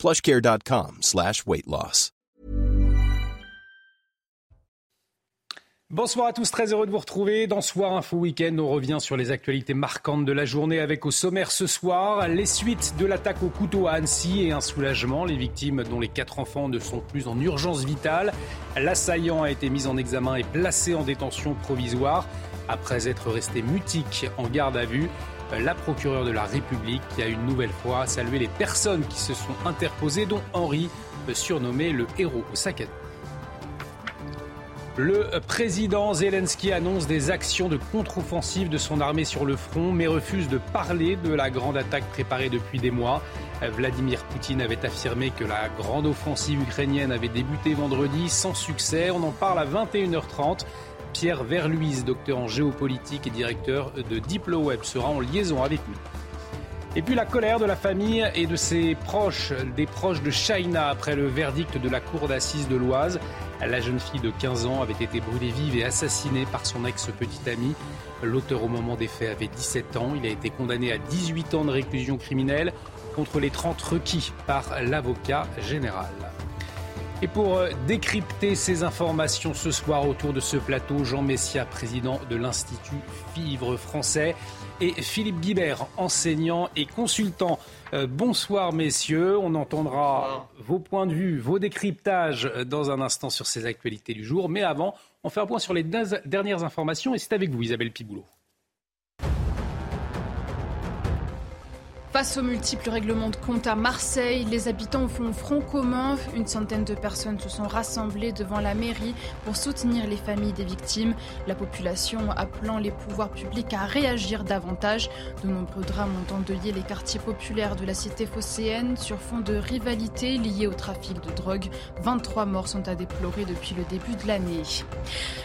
plushcare.com slash. Bonsoir à tous, très heureux de vous retrouver. Dans Soir Info Week-end, on revient sur les actualités marquantes de la journée avec au sommaire ce soir les suites de l'attaque au couteau à Annecy et un soulagement. Les victimes dont les quatre enfants ne sont plus en urgence vitale. L'assaillant a été mis en examen et placé en détention provisoire après être resté mutique en garde à vue la procureure de la République qui a une nouvelle fois salué les personnes qui se sont interposées, dont Henri, surnommé le héros au sac. Le président Zelensky annonce des actions de contre-offensive de son armée sur le front, mais refuse de parler de la grande attaque préparée depuis des mois. Vladimir Poutine avait affirmé que la grande offensive ukrainienne avait débuté vendredi sans succès. On en parle à 21h30. Pierre Verluise, docteur en géopolitique et directeur de DiploWeb, sera en liaison avec nous. Et puis la colère de la famille et de ses proches, des proches de Shaina après le verdict de la cour d'assises de l'Oise. La jeune fille de 15 ans avait été brûlée vive et assassinée par son ex-petit ami. L'auteur au moment des faits avait 17 ans. Il a été condamné à 18 ans de réclusion criminelle contre les 30 requis par l'avocat général. Et pour euh, décrypter ces informations ce soir autour de ce plateau, Jean Messia, président de l'Institut Fivre français, et Philippe Guibert, enseignant et consultant. Euh, bonsoir messieurs, on entendra vos points de vue, vos décryptages euh, dans un instant sur ces actualités du jour. Mais avant, on fait un point sur les dernières informations et c'est avec vous Isabelle Piboulot. Face aux multiples règlements de compte à Marseille, les habitants font front commun. Une centaine de personnes se sont rassemblées devant la mairie pour soutenir les familles des victimes. La population appelant les pouvoirs publics à réagir davantage. De nombreux drames ont endeuillé les quartiers populaires de la cité phocéenne sur fond de rivalité liée au trafic de drogue. 23 morts sont à déplorer depuis le début de l'année.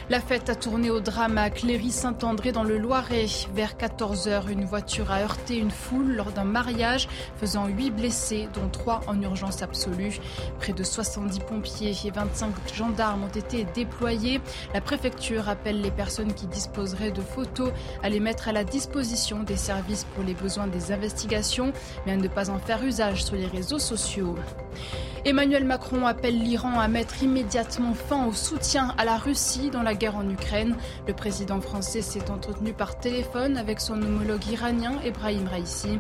La fête a tourné au drame à Cléry-Saint-André dans le Loiret. Vers 14h, une voiture a heurté une foule lors d'un mariage, faisant 8 blessés, dont 3 en urgence absolue. Près de 70 pompiers et 25 gendarmes ont été déployés. La préfecture appelle les personnes qui disposeraient de photos à les mettre à la disposition des services pour les besoins des investigations, mais à ne pas en faire usage sur les réseaux sociaux. Emmanuel Macron appelle l'Iran à mettre immédiatement fin au soutien à la Russie dans la guerre en Ukraine. Le président français s'est entretenu par téléphone avec son homologue iranien Ebrahim Raisi.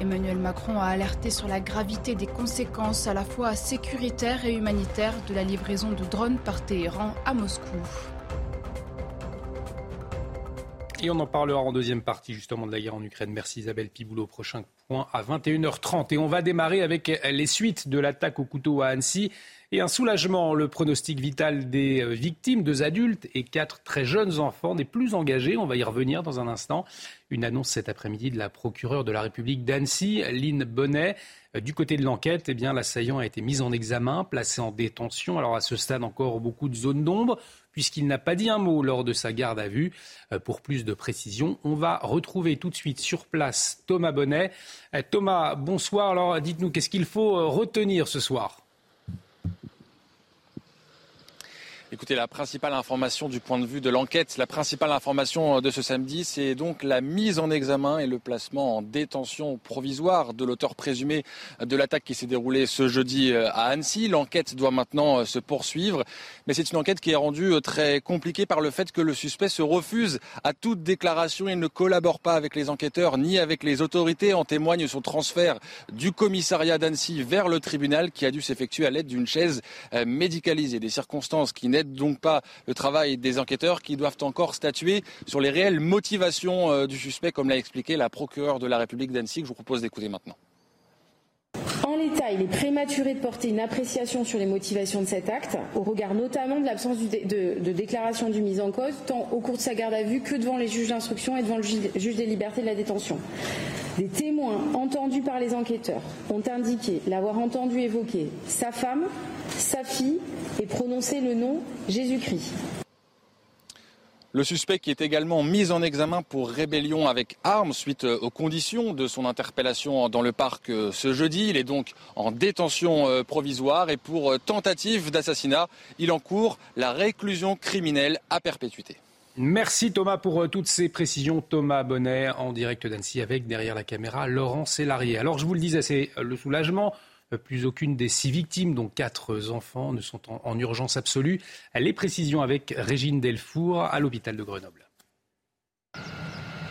Emmanuel Macron a alerté sur la gravité des conséquences à la fois sécuritaires et humanitaires de la livraison de drones par Téhéran à Moscou. Et on en parlera en deuxième partie justement de la guerre en Ukraine. Merci Isabelle Piboulot. Prochain à 21h30. Et on va démarrer avec les suites de l'attaque au couteau à Annecy et un soulagement. Le pronostic vital des victimes, deux adultes et quatre très jeunes enfants, des plus engagés. On va y revenir dans un instant. Une annonce cet après-midi de la procureure de la République d'Annecy, Lynn Bonnet. Du côté de l'enquête, eh bien, l'assaillant a été mis en examen, placé en détention. Alors à ce stade, encore beaucoup de zones d'ombre puisqu'il n'a pas dit un mot lors de sa garde à vue. Euh, pour plus de précision, on va retrouver tout de suite sur place Thomas Bonnet. Euh, Thomas, bonsoir. Alors dites-nous, qu'est-ce qu'il faut euh, retenir ce soir? Écoutez, la principale information du point de vue de l'enquête, la principale information de ce samedi, c'est donc la mise en examen et le placement en détention provisoire de l'auteur présumé de l'attaque qui s'est déroulée ce jeudi à Annecy. L'enquête doit maintenant se poursuivre, mais c'est une enquête qui est rendue très compliquée par le fait que le suspect se refuse à toute déclaration. Il ne collabore pas avec les enquêteurs ni avec les autorités. En témoigne son transfert du commissariat d'Annecy vers le tribunal qui a dû s'effectuer à l'aide d'une chaise médicalisée. Des circonstances qui n'aident donc pas le travail des enquêteurs qui doivent encore statuer sur les réelles motivations du suspect, comme l'a expliqué la procureure de la République d'Annecy, que je vous propose d'écouter maintenant. En l'état, il est prématuré de porter une appréciation sur les motivations de cet acte, au regard notamment de l'absence de, déclaration du mise en cause, tant au cours de sa garde à vue que devant les juges d'instruction et devant le juge des libertés de la détention. Des témoins entendus par les enquêteurs ont indiqué l'avoir entendu évoquer sa femme, sa fille et prononcer le nom Jésus-Christ. Le suspect qui est également mis en examen pour rébellion avec armes suite aux conditions de son interpellation dans le parc euh, ce jeudi. Il est donc en détention euh, provisoire et pour euh, tentative d'assassinat, il encourt la réclusion criminelle à perpétuité. Merci Thomas pour toutes ces précisions. Thomas Bonnet en direct d'Annecy avec derrière la caméra Laurent Sélarié. Alors je vous le disais, c'est le soulagement. Plus aucune des six victimes, dont quatre enfants, ne sont en, urgence absolue. Les précisions avec Régine Delfour à l'hôpital de Grenoble.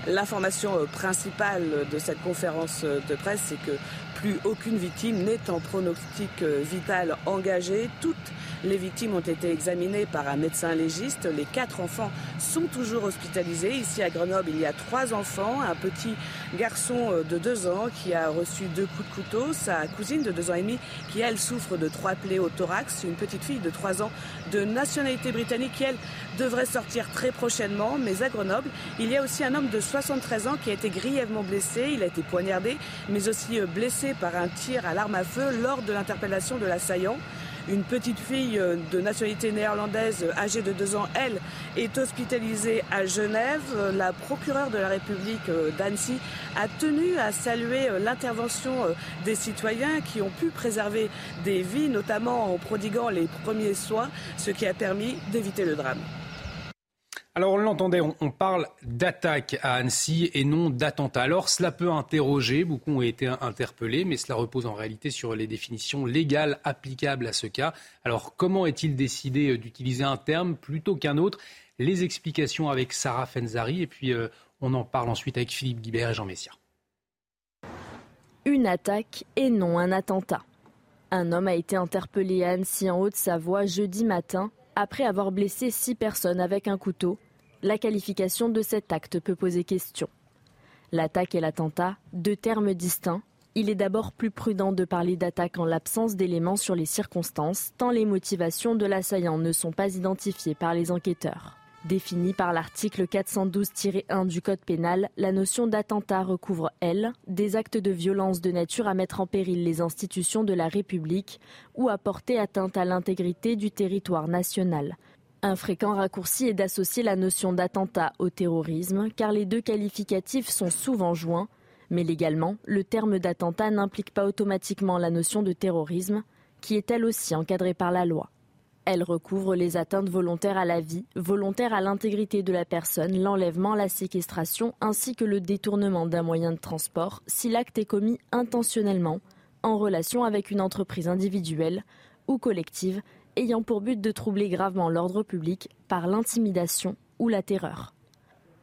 L'information principale de cette conférence de presse, c'est que plus aucune victime n'est en pronostic vital engagé. Toutes les victimes ont été examinées par un médecin légiste. Les quatre enfants sont toujours hospitalisés. Ici à Grenoble, il y a trois enfants. Un petit garçon euh, de deux ans qui a reçu deux coups de couteau. Sa cousine de deux ans et demi qui, elle, souffre de trois plaies au thorax. Une petite fille de trois ans de nationalité britannique qui, elle, devrait sortir très prochainement. Mais à Grenoble, il y a aussi un homme de 73 ans qui a été grièvement blessé. Il a été poignardé, mais aussi euh, par un tir à l'arme à feu lors de l'interpellation de l'assaillant. Une petite fille euh, de nationalité néerlandaise âgée de 2 ans, elle, est hospitalisée à Genève. La procureure de la République euh, d'Annecy a tenu à saluer euh, l'intervention des citoyens qui ont pu préserver des vies, notamment en prodiguant les premiers soins, ce qui a permis d'éviter le drame. Alors on l'entendait, on, parle d'attaque à Annecy et non d'attentat. Alors cela peut interroger, beaucoup ont été interpellés, mais cela repose en réalité sur les définitions légales applicables à ce cas. Alors comment est-il décidé d'utiliser un terme plutôt qu'un autre? Les explications avec Sarah Fenzari et puis euh, on en parle ensuite avec Philippe Guibert et Jean Messia. Une attaque et non un attentat. Un homme a été interpellé à Annecy en Haute-Savoie jeudi matin après avoir blessé six personnes avec un couteau, la qualification de cet acte peut poser question. L'attaque et l'attentat, deux termes distincts, il est d'abord plus prudent de parler d'attaque en l'absence d'éléments sur les circonstances, tant les motivations de l'assaillant ne sont pas identifiées par les enquêteurs. Définie par l'article 412-1 du Code pénal, la notion d'attentat recouvre, elle, des actes de violence de nature à mettre en péril les institutions de la République ou à porter atteinte à l'intégrité du territoire national. Un fréquent raccourci est d'associer la notion d'attentat au terrorisme, car les deux qualificatifs sont souvent joints, mais légalement, le terme d'attentat n'implique pas automatiquement la notion de terrorisme, qui est elle aussi encadrée par la loi. Elle recouvre les atteintes volontaires à la vie, volontaires à l'intégrité de la personne, l'enlèvement, la séquestration ainsi que le détournement d'un moyen de transport si l'acte est commis intentionnellement en relation avec une entreprise individuelle ou collective ayant pour but de troubler gravement l'ordre public par l'intimidation ou la terreur.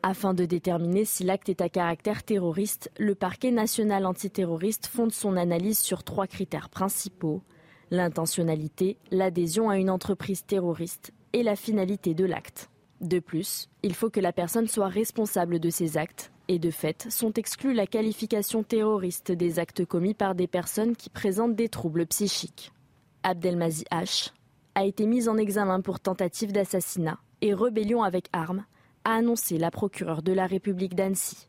Afin de déterminer si l'acte est à caractère terroriste, le parquet national antiterroriste fonde son analyse sur trois critères principaux l'intentionnalité, l'adhésion à une entreprise terroriste et la finalité de l'acte. De plus, il faut que la personne soit responsable de ces actes et de fait sont exclus la qualification terroriste des actes commis par des personnes qui présentent des troubles psychiques. Abdelmazi H a été mis en examen pour tentative d'assassinat et rébellion avec armes, a annoncé la procureure de la République d'Annecy.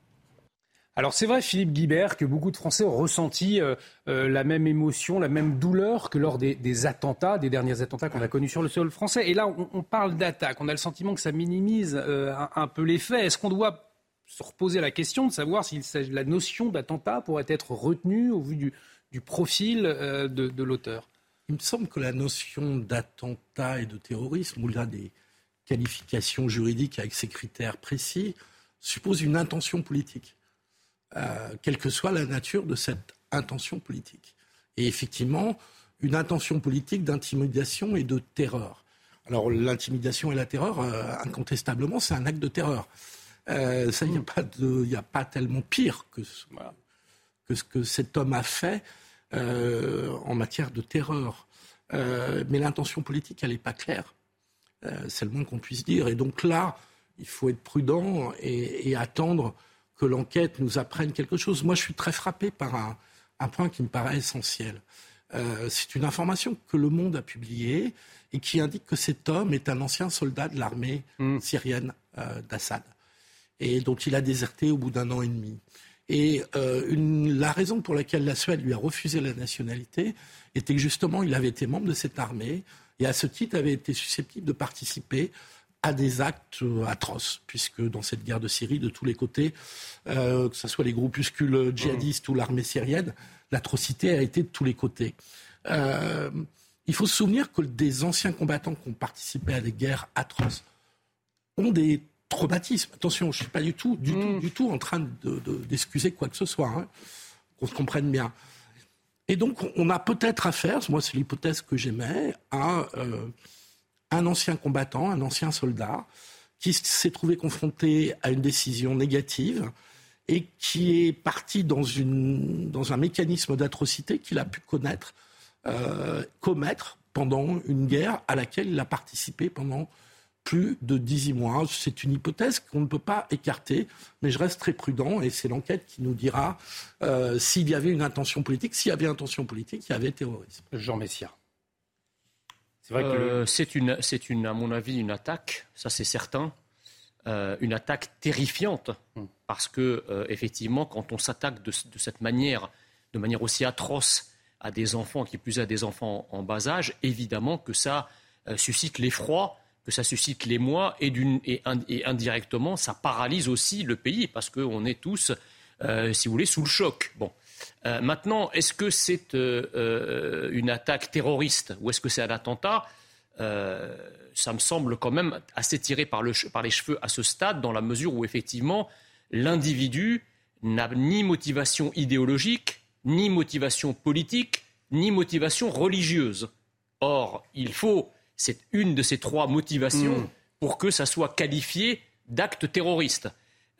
Alors c'est vrai, Philippe Guibert, que beaucoup de Français ont ressenti euh, euh, la même émotion, la même douleur que lors des, attentats, des derniers attentats qu'on a connus sur le sol français. Et là, on, parle d'attaque. On a le sentiment que ça minimise euh, un, peu les faits. Est-ce qu'on doit se reposer la question de savoir si la notion d'attentat pourrait être retenue au vu du, profil de, l'auteur? Il me semble que la notion d'attentat et de terrorisme, où il y a des qualifications juridiques avec ces critères précis, suppose une intention politique. Euh, quelle que soit la nature de cette intention politique. Et effectivement, une intention politique d'intimidation et de terreur. Alors l'intimidation et la terreur, euh, incontestablement, c'est un acte de terreur. Euh, ça, il n'y a, pas tellement pire que, que, ce que cet homme a fait en matière de terreur. mais l'intention politique, elle n'est pas claire. c'est le moins qu'on puisse dire. Et donc là, il faut être prudent et attendre que l'enquête nous apprenne quelque chose. Moi, je suis très frappé par un, point qui me paraît essentiel. Euh, c'est une information que Le Monde a publiée et qui indique que cet homme est un ancien soldat de l'armée mm. syrienne euh, d'Assad et dont il a déserté au bout d'un an et demi. Et une, la raison pour laquelle la Suède lui a refusé la nationalité était que justement, il avait été membre de cette armée et à ce titre avait été susceptible de participer à des actes atroces, puisque dans cette guerre de Syrie, de tous les côtés, que ce soit les groupuscules djihadistes ou l'armée syrienne, l'atrocité a été de tous les côtés. Euh, il faut se souvenir que des anciens combattants qui ont participé à des guerres atroces ont des traumatismes. Attention, je ne suis pas du tout, du, tout, mm. du tout en train d'excuser quoi que ce soit, hein, qu'on se comprenne bien. Et donc, on a peut-être affaire, moi c'est l'hypothèse que j'aimais, à euh, un ancien combattant, un ancien soldat, qui s'est trouvé confronté à une décision négative et qui est parti dans, une, dans un mécanisme d'atrocité qu'il a pu connaître, euh, commettre pendant une guerre à laquelle il a participé pendant plus de 18 mois. C'est une hypothèse qu'on ne peut pas écarter, mais je reste très prudent et c'est l'enquête qui nous dira euh, s'il y avait une intention politique. S'il y avait intention politique, il y avait terrorisme. Jean Messia. C'est vrai que euh, c'est une, c'est une, à mon avis, une attaque, ça c'est certain, euh, une attaque terrifiante, hmm. parce que euh, effectivement, quand on s'attaque de, cette manière, de manière aussi atroce à des enfants, qui plus à des enfants en bas âge, évidemment que ça euh, suscite l'effroi, que ça suscite l'émoi, et, et, indirectement, ça paralyse aussi le pays, parce qu'on est tous, si vous voulez, sous le choc. Bon. maintenant, est-ce que c'est une attaque terroriste ou est-ce que c'est un attentat? Ça me semble quand même assez tiré par, les cheveux à ce stade, dans la mesure où effectivement l'individu n'a ni motivation idéologique, ni motivation politique, ni motivation religieuse. Or, il faut, c'est une de ces trois motivations hmm. pour que ça soit qualifié d'acte terroriste.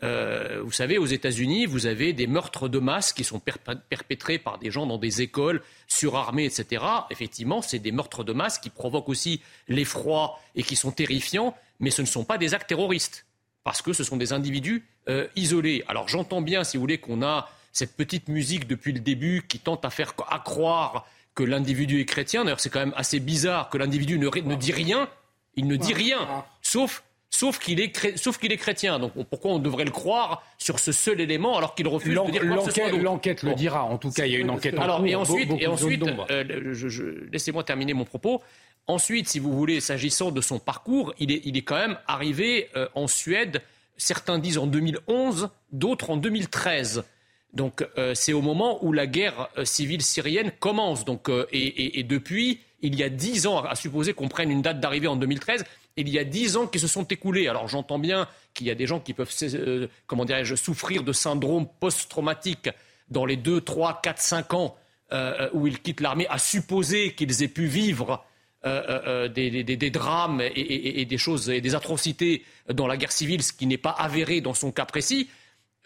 Euh, vous savez, aux États-Unis, vous avez des meurtres de masse qui sont perpétrés par des gens dans des écoles surarmées, etc. Effectivement, c'est des meurtres de masse qui provoquent aussi l'effroi et qui sont terrifiants, mais ce ne sont pas des actes terroristes, parce que ce sont des individus euh, isolés. Alors j'entends bien, si vous voulez, qu'on a cette petite musique depuis le début qui tente à faire croire que l'individu est chrétien. D'ailleurs, c'est quand même assez bizarre que l'individu ne, ne dit rien. Il ne dit rien, sauf sauf qu'il est, sauf qu'il est chrétien. Donc pourquoi on devrait le croire sur ce seul élément alors qu'il refuse de dire l'enquête, l'enquête le dira. En tout cas, il y a une enquête. Alors et ensuite, et ensuite, euh, laissez-moi terminer mon propos. Ensuite, si vous voulez, s'agissant de son parcours, il est, il est quand même arrivé euh, en Suède. Certains disent en 2011, d'autres en 2013. Donc euh, c'est au moment où la guerre civile syrienne commence. Donc et, et, depuis, il y a dix ans, à supposer qu'on prenne une date d'arrivée en 2013, il y a dix ans qui se sont écoulés. Alors j'entends bien qu'il y a des gens qui peuvent, euh, souffrir de syndrome post-traumatique dans les deux, trois, quatre, cinq ans euh, où ils quittent l'armée, à supposer qu'ils aient pu vivre euh, des, drames et, des choses et des atrocités dans la guerre civile, ce qui n'est pas avéré dans son cas précis.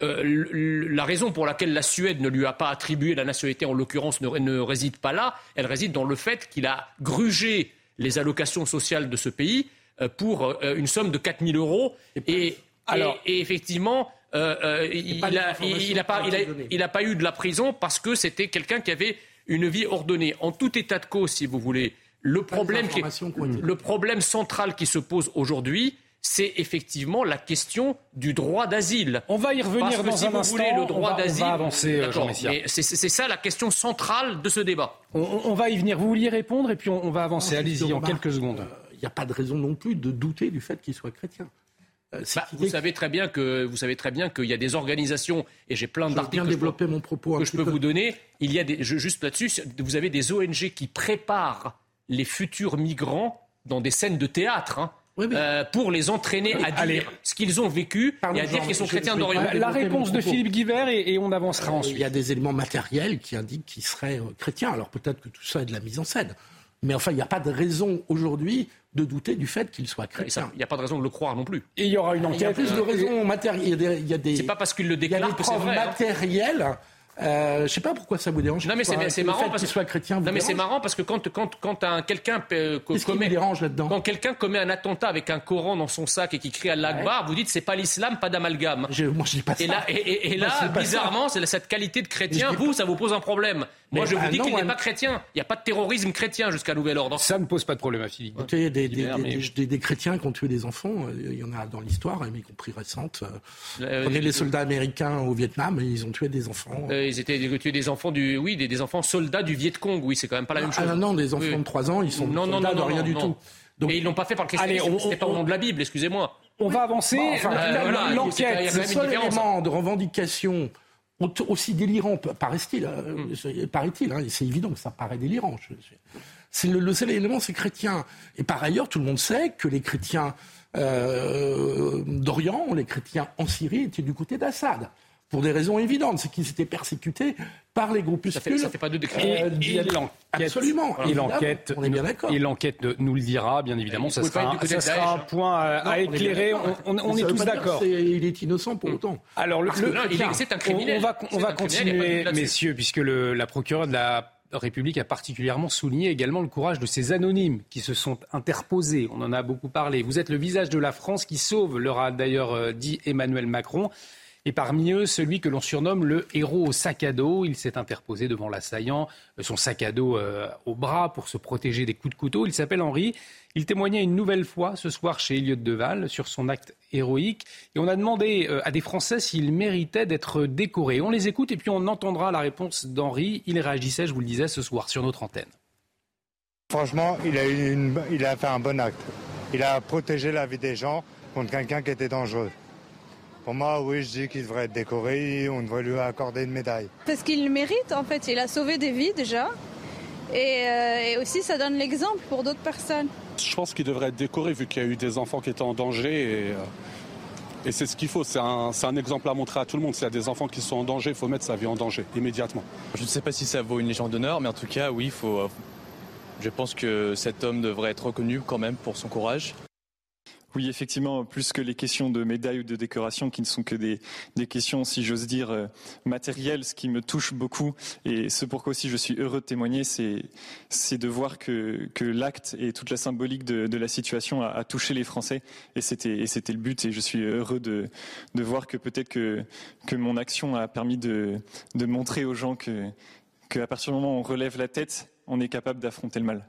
La raison pour laquelle la Suède ne lui a pas attribué la nationalité, en l'occurrence, ne, réside pas là. Elle réside dans le fait qu'il a grugé les allocations sociales de ce pays euh, pour euh, une somme de 4 000 euros. Et, alors, et, effectivement, euh, il n'a pas, pas, eu de la prison parce que c'était quelqu'un qui avait une vie ordonnée. En tout état de cause, si vous voulez, le problème, le problème central qui se pose aujourd'hui, c'est effectivement la question du droit d'asile. On va y revenir dans si un vous voulez le droit d'asile. avancer, C'est ça la question centrale de ce débat. On, va y venir. Vous vouliez répondre et puis on, va avancer. Allez-y en quelques secondes n'y a pas de raison non plus de douter du fait qu'il soit chrétien. Euh, bah, vous, savez très bien que, vous savez très bien qu'il y a des organisations, et j'ai plein d'articles développer mon propos que je peux vous donner. Il y a des, juste là-dessus, vous avez des ONG qui préparent les futurs migrants dans des scènes de théâtre. Hein, euh, pour les entraîner à dire ce qu'ils ont vécu et à dire qu'ils sont chrétiens d'Orient. La réponse de Philippe Guibert et, on avancera ensuite. Il y a des éléments matériels qui indiquent qu'ils seraient euh, chrétiens. Alors peut-être que tout ça est de la mise en scène. Mais enfin, il n'y a pas de raison aujourd'hui de douter du fait qu'il soit chrétien. Il n'y a pas de raison de le croire non plus. Et il y aura une enquête. Il y a plus de raisons matérielles. Il y a des. C'est pas parce qu'il le déclare que c'est vrai. Hein. Euh, je ne sais pas pourquoi ça vous dérange. Non mais c'est marrant parce qu'il soit chrétien. Non mais c'est marrant parce que quand quand quand quelqu'un euh, commet dérange là-dedans quand quelqu'un commet un attentat avec un Coran dans son sac et qui crie à l'Akbar, vous dites c'est pas l'islam, pas d'amalgame. Moi je dis pas ça. Et là et, là bizarrement c'est cette qualité de chrétien. Vous ça vous pose un problème. Moi, je vous dis qu'il n'est pas chrétien. Il n'y a pas de terrorisme chrétien jusqu'à nouvel ordre. Ça ne pose pas de problème à Philippe. Il y a des, chrétiens qui ont tué des enfants. Il y en a dans l'histoire, y compris récente. Euh, Prenez les soldats américains au Vietnam, ils ont tué des enfants. Euh, ils étaient tués des enfants du, oui, des, enfants soldats du Viet Cong. Oui, c'est quand même pas la même ah, chose. Ah non, des enfants de 3 ans, ils sont non, soldats non, non, de rien du tout. Donc, Mais ils l'ont pas fait par le christianisme. C'était pas au nom de la Bible, excusez-moi. On va avancer. Euh, l'enquête, le seul élément de revendication aussi délirant, paraît-il, euh, paraît-il hein, c'est évident que ça paraît délirant. C'est le, seul élément, c'est chrétien. Et par ailleurs, tout le monde sait que les chrétiens euh, d'Orient, les chrétiens en Syrie, étaient du côté d'Assad pour des raisons évidentes, c'est qu'ils étaient persécutés par les groupuscules. Ça fait, pas deux décrets. Euh, absolument. Et l'enquête, on est bien d'accord. Et l'enquête nous le dira, bien évidemment. Ça sera, un, point à, éclairer. On, est tous d'accord. il est innocent pour autant. Alors, le, c'est un criminel. On va, on va continuer, messieurs, puisque le, la procureure de la République a particulièrement souligné également le courage de ces anonymes qui se sont interposés. On en a beaucoup parlé. Vous êtes le visage de la France qui sauve, leur a d'ailleurs euh, dit Emmanuel Macron. Et parmi eux, celui que l'on surnomme le héros au sac à dos. Il s'est interposé devant l'assaillant, euh, son sac à dos euh, au bras pour se protéger des coups de couteau. Il s'appelle Henri. Il témoignait une nouvelle fois ce soir chez Elliot Deval sur son acte héroïque. Et on a demandé euh, à des Français s'ils méritaient d'être décorés. On les écoute et puis on entendra la réponse d'Henri. Il réagissait, je vous le disais, ce soir sur notre antenne. Franchement, il a, il a fait un bon acte. Il a protégé la vie des gens contre quelqu'un qui était dangereux. Pour moi, oui, je dis qu'il devrait être décoré, on devrait lui accorder une médaille. Parce qu'il le mérite, en fait. Il a sauvé des vies déjà. Et, euh, aussi, ça donne l'exemple pour d'autres personnes. Je pense qu'il devrait être décoré vu qu'il y a eu des enfants qui étaient en danger. Et, euh, et c'est ce qu'il faut. C'est un, un, exemple à montrer à tout le monde. S'il y a des enfants qui sont en danger, il faut mettre sa vie en danger immédiatement. Je ne sais pas si ça vaut une légende d'honneur, mais en tout cas, oui, faut, euh, je pense que cet homme devrait être reconnu quand même pour son courage. Oui, effectivement, plus que les questions de médailles ou de décoration, qui ne sont que des, questions, si j'ose dire, euh, matérielles, ce qui me touche beaucoup, et ce pourquoi aussi je suis heureux de témoigner, c'est, de voir que, l'acte et toute la symbolique de, la situation a, touché les Français, et c'était, le but, et je suis heureux de, voir que peut-être que, mon action a permis de, montrer aux gens que, qu'à partir du moment où on relève la tête, on est capable d'affronter le mal.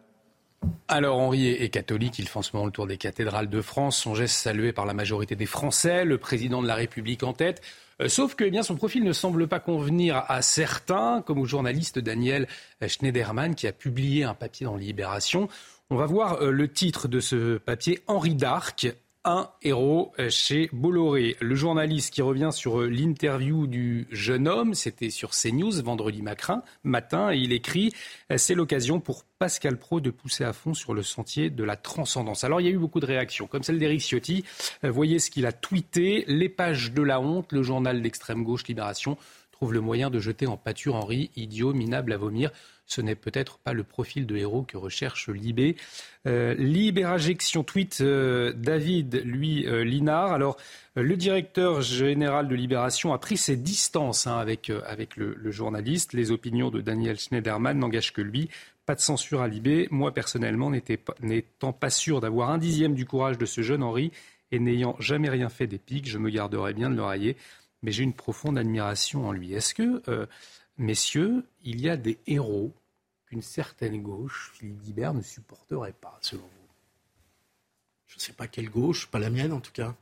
Alors Henri est catholique, il fait en ce moment le tour des cathédrales de France, son geste salué par la majorité des Français, le président de la République en tête. Euh, sauf que eh bien, son profil ne semble pas convenir à certains, comme au journaliste Daniel Schneiderman qui a publié un papier dans Libération. On va voir euh, le titre de ce papier, Henri d'Arc, un héros euh, chez Bolloré. Le journaliste qui revient sur euh, l'interview du jeune homme, c'était sur CNews vendredi matin, et il écrit euh, C'est l'occasion pour Pascal Pro de pousser à fond sur le sentier de la transcendance. Alors il y a eu beaucoup de réactions, comme celle d'Éric Ciotti. Voyez ce qu'il a tweeté Les pages de la honte, le journal d'extrême gauche Libération trouve le moyen de jeter en pâture Henri, idiot, minable à vomir ce n'est peut-être pas le profil de héros que recherche Libé. Euh, Libérajection tweet euh, David, lui, euh, Linard. Alors, le directeur général de Libération a pris ses distances hein, avec, avec le, journaliste. Les opinions de Daniel Schneiderman n'engagent que lui. Pas de censure à Libé. Moi, personnellement, n'étant pas sûr d'avoir un dixième du courage de ce jeune Henri et n'ayant jamais rien fait d'épique, je me garderais bien de le railler. Mais j'ai une profonde admiration en lui. Est-ce que messieurs, il y a des héros qu'une certaine gauche, Philippe Guibert, ne supporterait pas, selon vous? Je ne sais pas quelle gauche, pas la mienne en tout cas.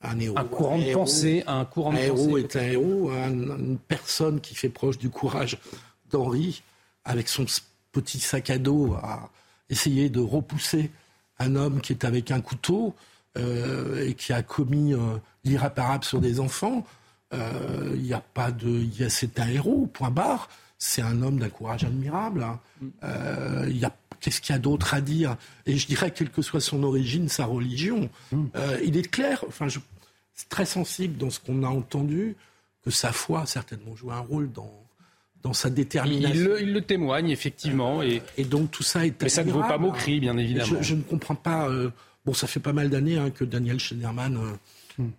Un héros. Un courant de pensée, un courant de un héros est un héros, une personne qui fait proche du courage d'Henri, avec son petit sac à dos, à essayer de repousser un homme qui est avec un couteau euh, et qui a commis euh, l'irréparable sur des enfants. Euh, il n'y a pas de. C'est un héros, point barre. C'est un homme d'un courage admirable. Hein. Euh, y a, qu'est-ce qu'il y a d'autre à dire? Et je dirais, quelle que soit son origine, sa religion, euh, il est clair, enfin, je, c'est très sensible dans ce qu'on a entendu, que sa foi a certainement joué un rôle dans, dans sa détermination. Il, le, témoigne, effectivement. et, et, donc tout ça est Mais ça ne vaut pas moquerie, bien évidemment. Je, ne comprends pas. bon, ça fait pas mal d'années hein, que Daniel Schneiderman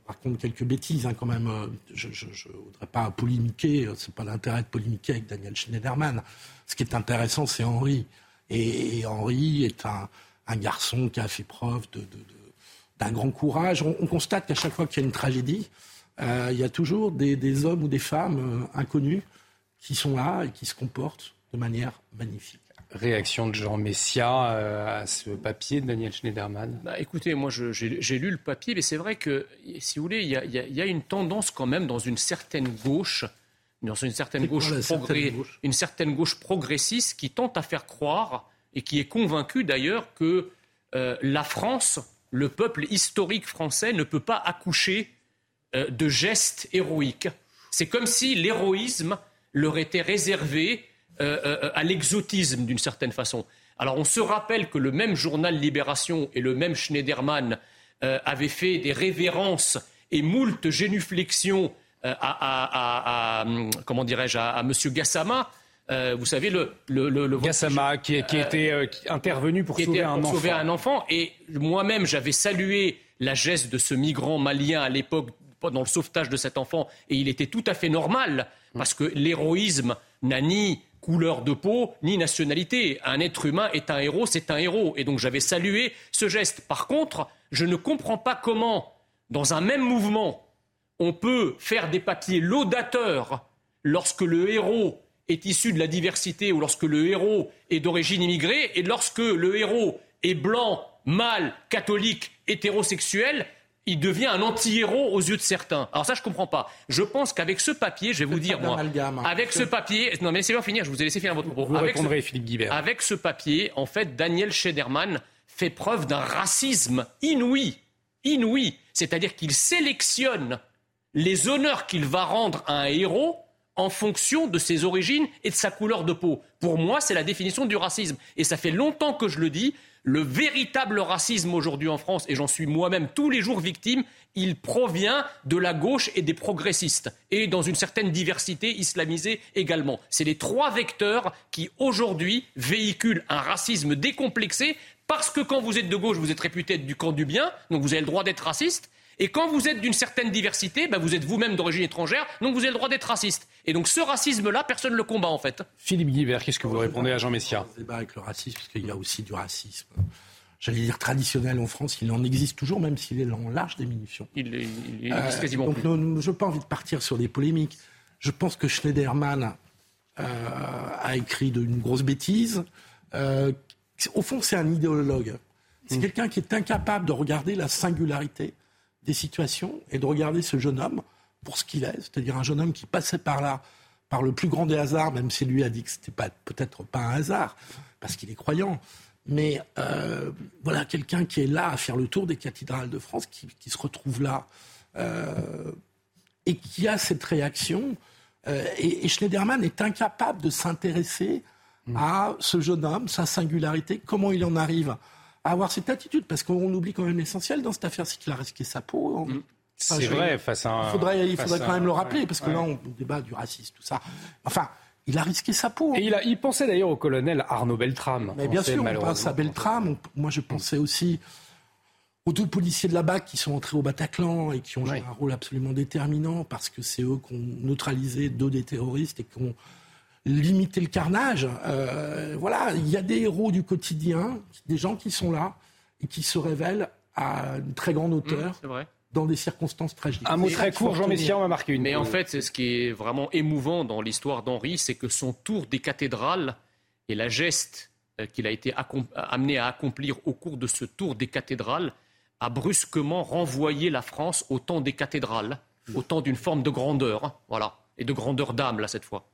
par contre, quelques bêtises hein, quand même. Euh, je ne voudrais pas polémiquer, euh, c'est pas l'intérêt de polémiquer avec Daniel Schneiderman. Ce qui est intéressant, c'est Henri. Et, Henri est un, garçon qui a fait preuve d'un grand courage. On, constate qu'à chaque fois qu'il y a une tragédie, euh, il y a toujours des, hommes ou des femmes inconnus qui sont là et qui se comportent de manière magnifique. Réaction de Jean Messia euh, à ce papier de Daniel Schneiderman? Bah, Écoutez, moi j'ai lu le papier, mais c'est vrai que, si vous voulez, il y, a, une tendance quand même dans une certaine gauche, dans une certaine gauche, une certaine gauche progressiste qui tente à faire croire et qui est convaincue d'ailleurs que euh, la France, le peuple historique français, ne peut pas accoucher euh, de gestes héroïques. C'est comme si l'héroïsme leur était réservé euh, euh, à l'exotisme d'une certaine façon. Alors on se rappelle que le même journal Libération et le même Schneiderman euh, avaient fait des révérences et moult génuflexions à, comment dirais-je à, M. Gassama. vous savez, le, le, Gassama qui, était intervenu pour, sauver, un pour sauver, un enfant. Et moi-même, j'avais salué la geste de ce migrant malien à l'époque dans le sauvetage de cet enfant. Et il était tout à fait normal, parce que l'héroïsme n'a ni couleur de peau ni nationalité. Un être humain est un héros, c'est un héros. Et donc j'avais salué ce geste. Par contre, je ne comprends pas comment, dans un même mouvement, on peut faire des papiers laudateurs lorsque le héros est issu de la diversité ou lorsque le héros est d'origine immigrée et lorsque le héros est blanc, mâle, catholique, hétérosexuel il devient un anti-héros aux yeux de certains. Alors ça, je comprends pas. Je pense qu'avec ce papier, je vais vous dire, moi, avec ce papier, non mais laissez-moi finir, je vous ai laissé finir votre propos. Vous avec répondrez, Philippe Guibert. Avec ce papier, en fait, Daniel Schederman fait preuve d'un racisme inouï, inouï. C'est-à-dire qu'il sélectionne les honneurs qu'il va rendre à un héros en fonction de ses origines et de sa couleur de peau. Pour moi, c'est la définition du racisme. Et ça fait longtemps que je le dis, le véritable racisme aujourd'hui en France, et j'en suis moi-même tous les jours victime, il provient de la gauche et des progressistes, et dans une certaine diversité islamisée également. C'est les trois vecteurs qui aujourd'hui véhiculent un racisme décomplexé, parce que quand vous êtes de gauche, vous êtes réputé être du camp du bien, donc vous avez le droit d'être raciste, et quand vous êtes d'une certaine diversité, ben vous êtes vous-même d'origine étrangère, donc vous avez le droit d'être raciste. Et donc ce racisme-là, personne ne le combat en fait. Philippe Guibert, qu'est-ce que vous répondez à Jean Messia débat avec le racisme, parce qu'il y a aussi du racisme. J'allais dire traditionnel en France, il en existe toujours, même s'il est en large diminution. Il, est, euh, quasiment donc, je n'ai pas envie de partir sur des polémiques. Je pense que Schneiderman euh, a écrit une grosse bêtise. Euh, au fond, c'est un idéologue. C'est hmm. quelqu'un qui est incapable de regarder la singularité des situations et de regarder ce jeune homme pour ce qu'il est, c'est-à-dire un jeune homme qui passait par là par le plus grand des hasards, même si lui a dit que c'était pas peut-être pas un hasard, parce qu'il est croyant. Mais euh, voilà, quelqu'un qui est là à faire le tour des cathédrales de France, qui, se retrouve là euh, et qui a cette réaction. Euh, et, Schneiderman est incapable de s'intéresser à ce jeune homme, sa singularité, comment il en arrive à avoir cette attitude, parce qu'on oublie quand même l'essentiel dans cette affaire, c'est qu'il a risqué sa peau. Mm. c'est vrai, face à un... Il faudrait, il faudrait quand même le rappeler, parce que là, on débat du racisme, tout ça. Enfin, il a risqué sa peau. Et il, a, il pensait d'ailleurs au colonel Arnaud Beltrame. Mais bien sûr, on pense à Beltrame. Moi, je pensais aussi aux deux policiers de la BAC qui sont entrés au Bataclan et qui ont joué un rôle absolument déterminant parce que c'est eux qui ont neutralisé deux des terroristes et qui ont limiter le carnage. Euh, voilà, il y a des héros du quotidien, des gens qui sont là et qui se révèlent à une très grande hauteur. Mmh, dans des circonstances tragiques. Un mot très court, Jean Messia, on va marquer une. Mais en fait, c'est ce qui est vraiment émouvant dans l'histoire d'Henri, c'est que son tour des cathédrales et la geste euh, qu'il a été amené à accomplir au cours de ce tour des cathédrales a brusquement renvoyé la France au temps des cathédrales, au temps d'une forme de grandeur, hein, voilà, et de grandeur d'âme là cette fois.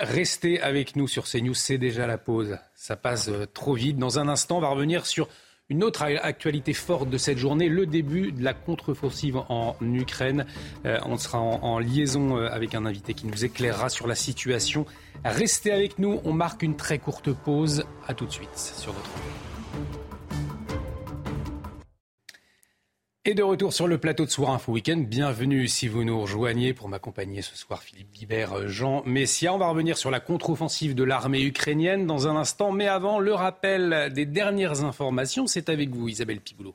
Restez avec nous sur CNews, c'est déjà la pause. Ça passe euh, trop vite. Dans un instant, on va revenir sur une autre actualité forte de cette journée, le début de la contre-offensive en Ukraine. Euh, on sera en, liaison euh, avec un invité qui nous éclairera sur la situation. Restez avec nous, on marque une très courte pause. À tout de suite sur votre Et de retour sur le plateau de Soir Info Week-end. Bienvenue si vous nous rejoignez pour m'accompagner ce soir Philippe Guibert, Jean Messia. On va revenir sur la contre-offensive de l'armée ukrainienne dans un instant. Mais avant, le rappel des dernières informations. C'est avec vous Isabelle Piboulot.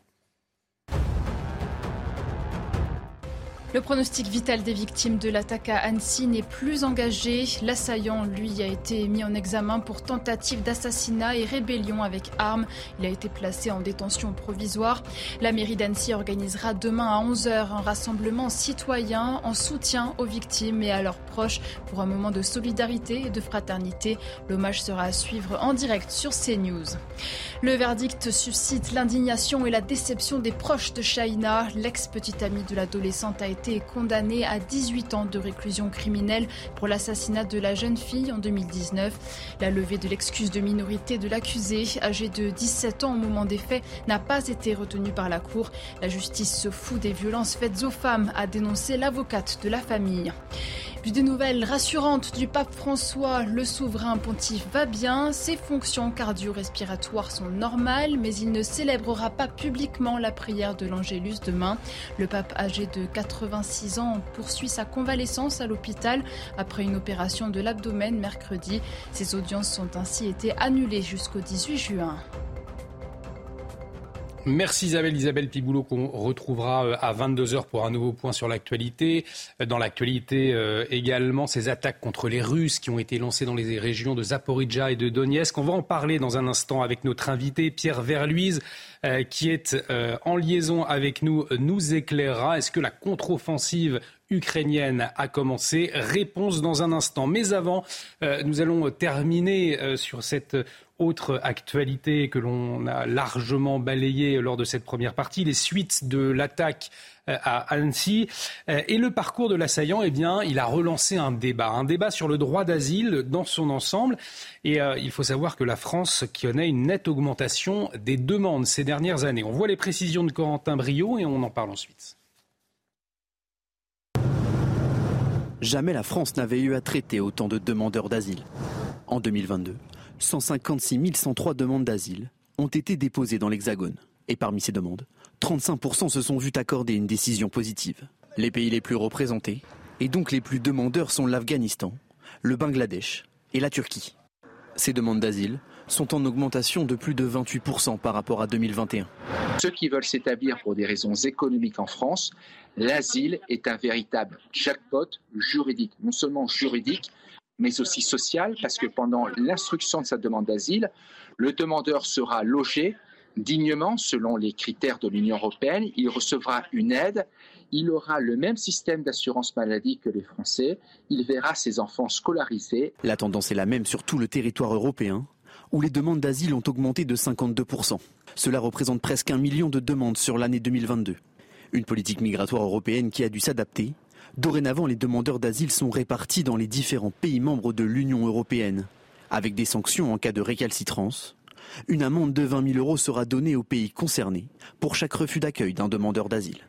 Le pronostic vital des victimes de l'attaque à Annecy n'est plus engagé. L'assaillant, lui, a été mis en examen pour tentative d'assassinat et rébellion avec armes. Il a été placé en détention provisoire. La mairie d'Annecy organisera demain à 11h un rassemblement citoyen en soutien aux victimes et à leurs proches pour un moment de solidarité et de fraternité. L'hommage sera à suivre en direct sur CNews. Le verdict suscite l'indignation et la déception des proches de Shaina. L'ex-petite amie de l'adolescente a été condamnée à 18 ans de réclusion criminelle pour l'assassinat de la jeune fille en 2019. La levée de l'excuse de minorité de l'accusé, âgé de 17 ans au moment des faits, n'a pas été retenue par la Cour. La justice se fout des violences faites aux femmes, a dénoncé l'avocate de la famille des nouvelles rassurantes du pape François. Le souverain pontife va bien, ses fonctions cardio-respiratoires sont normales, mais il ne célébrera pas publiquement la prière de l'Angélus demain. Le pape âgé de 86 ans poursuit sa convalescence à l'hôpital après une opération de l'abdomen mercredi. Ses audiences ont ainsi été annulées jusqu'au 18 juin. Merci Isabelle, Isabelle Piboulot qu'on retrouvera euh, à 22h pour un nouveau point sur l'actualité. Euh, dans l'actualité euh, également, ces attaques contre les Russes qui ont été lancées dans les régions de Zaporizhia et de Donetsk. On va en parler dans un instant avec notre invité Pierre Verluise qui est en liaison avec nous, nous éclairera. Est-ce que la contre-offensive ukrainienne a commencé Réponse dans un instant. Mais avant, nous allons terminer sur cette autre actualité que l'on a largement balayée lors de cette première partie, les suites de l'attaque euh, à Annecy. Euh, et le parcours de l'assaillant, eh bien, il a relancé un débat, un débat sur le droit d'asile dans son ensemble. Et euh, il faut savoir que la France connaît une nette augmentation des demandes ces dernières années. On voit les précisions de Corentin Brio et on en parle ensuite. Jamais la France n'avait eu à traiter autant de demandeurs d'asile. En 2022, 156 103 demandes d'asile ont été déposées dans l'Hexagone. Et parmi ces demandes, 35% se sont vus accorder une décision positive. Les pays les plus représentés, et donc les plus demandeurs, sont l'Afghanistan, le Bangladesh et la Turquie. Ces demandes d'asile sont en augmentation de plus de 28% par rapport à 2021. Ceux qui veulent s'établir pour des raisons économiques en France, l'asile est un véritable jackpot juridique, non seulement juridique, mais aussi sociale, parce que pendant l'instruction de sa demande d'asile, le demandeur sera logé dignement selon les critères de l'Union européenne, il recevra une aide, il aura le même système d'assurance maladie que les Français, il verra ses enfants scolarisés. La tendance est la même sur tout le territoire européen, où les demandes d'asile ont augmenté de 52%. Cela représente presque un million de demandes sur l'année 2022. Une politique migratoire européenne qui a dû s'adapter Dorénavant, les demandeurs d'asile sont répartis dans les différents pays membres de l'Union européenne, avec des sanctions en cas de récalcitrance. Une amende de 20 000 euros sera donnée aux pays concernés pour chaque refus d'accueil d'un demandeur d'asile.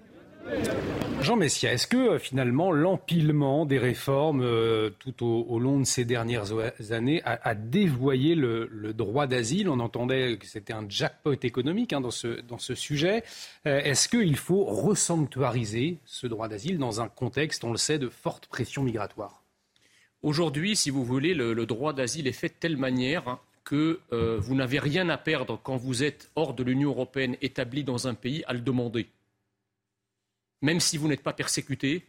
Jean Messia, est-ce que euh, finalement l'empilement des réformes euh, tout au, long de ces dernières années a, dévoyé le, droit d'asile? On entendait que c'était un jackpot économique hein, dans, ce, sujet. Euh, est-ce qu'il faut resanctuariser ce droit d'asile dans un contexte, on le sait, de forte pression migratoire? Aujourd'hui, si vous voulez, le, droit d'asile est fait de telle manière hein, que vous n'avez rien à perdre quand vous êtes hors de l'Union européenne établi dans un pays à le demander même si vous n'êtes pas persécuté,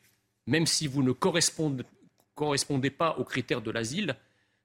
même si vous ne correspondez, pas aux critères de l'asile,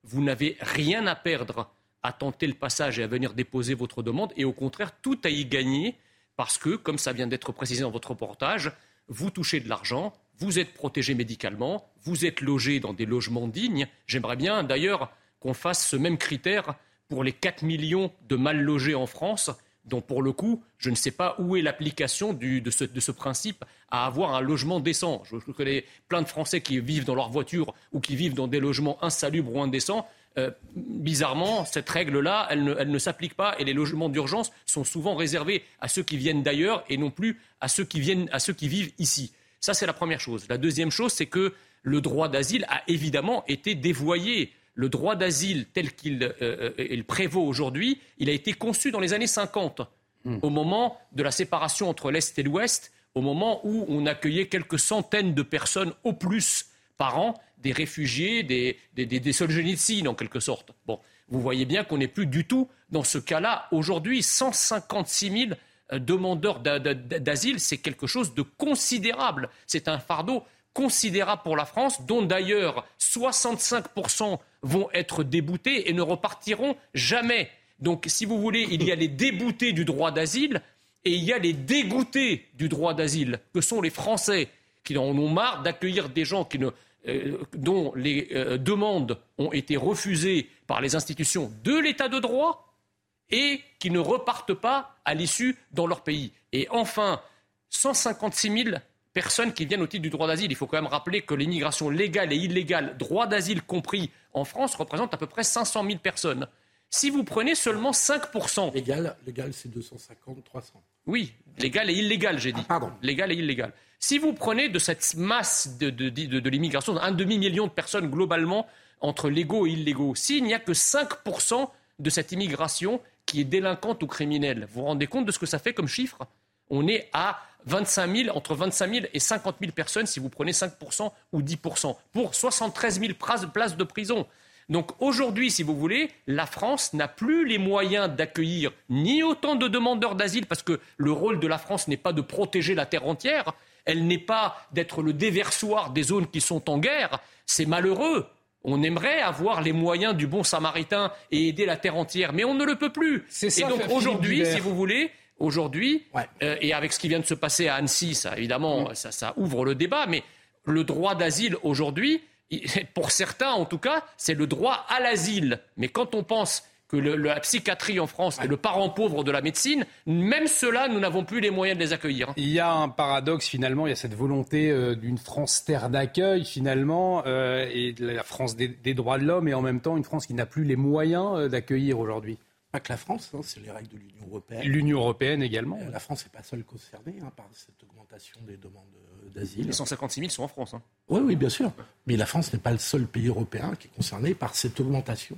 vous n'avez rien à perdre à tenter le passage et à venir déposer votre demande, et au contraire, tout à y gagner, parce que, comme ça vient d'être précisé dans votre reportage, vous touchez de l'argent, vous êtes protégé médicalement, vous êtes logé dans des logements dignes. J'aimerais bien d'ailleurs qu'on fasse ce même critère pour les 4 millions de mal logés en France donc pour le coup, je ne sais pas où est l'application de ce, principe à avoir un logement décent. Je, connais plein de Français qui vivent dans leur voiture ou qui vivent dans des logements insalubres ou indécents. Euh, bizarrement, cette règle-là, elle ne, s'applique pas et les logements d'urgence sont souvent réservés à ceux qui viennent d'ailleurs et non plus à ceux qui, viennent, à ceux qui vivent ici. Ça, c'est la première chose. La deuxième chose, c'est que le droit d'asile a évidemment été dévoyé le droit d'asile tel qu'il euh, euh, prévaut aujourd'hui, il a été conçu dans les années 50, hmm. au moment de la séparation entre l'Est et l'Ouest, au moment où on accueillait quelques centaines de personnes au plus par an, des réfugiés, des, des, des, en quelque sorte. Bon, vous voyez bien qu'on n'est plus du tout dans ce cas-là. Aujourd'hui, 156 000 demandeurs d'asile, c'est quelque chose de considérable. C'est un fardeau considérable pour la France, dont d'ailleurs 65% vont être déboutés et ne repartiront jamais. Donc, si vous voulez, il y a les déboutés du droit d'asile et il y a les dégoûtés du droit d'asile, que sont les Français, qui en ont marre d'accueillir des gens euh, dont les euh, demandes ont été refusées par les institutions de l'état de droit et qui ne repartent pas à l'issue dans leur pays. Et enfin, 156 000 personnes qui viennent au titre du droit d'asile. Il faut quand même rappeler que l'immigration légale et illégale, droit d'asile compris en France, représente à peu près 500 000 personnes. Si vous prenez seulement 5%. Légal, légal c'est 250, 300. Oui, légal et illégal, j'ai dit. Ah, pardon. Légal et illégal. Si vous prenez de cette masse de, de, de, de l'immigration, un demi-million de personnes globalement, entre légaux et illégaux, s'il n'y a que 5% de cette immigration qui est délinquante ou criminelle, vous vous rendez compte de ce que ça fait comme chiffre? On est à 25 000, entre 25 000 et 50 000 personnes si vous prenez 5% ou 10%, pour 73 000 places de prison. Donc aujourd'hui, si vous voulez, la France n'a plus les moyens d'accueillir ni autant de demandeurs d'asile, parce que le rôle de la France n'est pas de protéger la terre entière, elle n'est pas d'être le déversoir des zones qui sont en guerre. C'est malheureux. On aimerait avoir les moyens du bon samaritain et aider la terre entière, mais on ne le peut plus. et donc aujourd'hui, si vous voulez, aujourd'hui, euh, et avec ce qui vient de se passer à Annecy, ça évidemment, mm. ça ouvre le débat, mais le droit d'asile aujourd'hui, pour certains en tout cas, c'est le droit à l'asile. Mais quand on pense que la psychiatrie en France est le parent pauvre de la médecine, même ceux-là, nous n'avons plus les moyens de les accueillir. Il y a un paradoxe finalement, il y a cette volonté euh, d'une France terre d'accueil finalement, euh, et de la France des, droits de l'homme, et en même temps une France qui n'a plus les moyens d'accueillir aujourd'hui. Pas que la France, hein, c'est les règles de l'Union européenne. L'Union européenne également. la France n'est pas seule concernée hein, par cette augmentation des demandes d'asile. Les 156 000 sont en France. Hein. Oui, oui, bien sûr. Mais la France n'est pas le seul pays européen qui est concerné par cette augmentation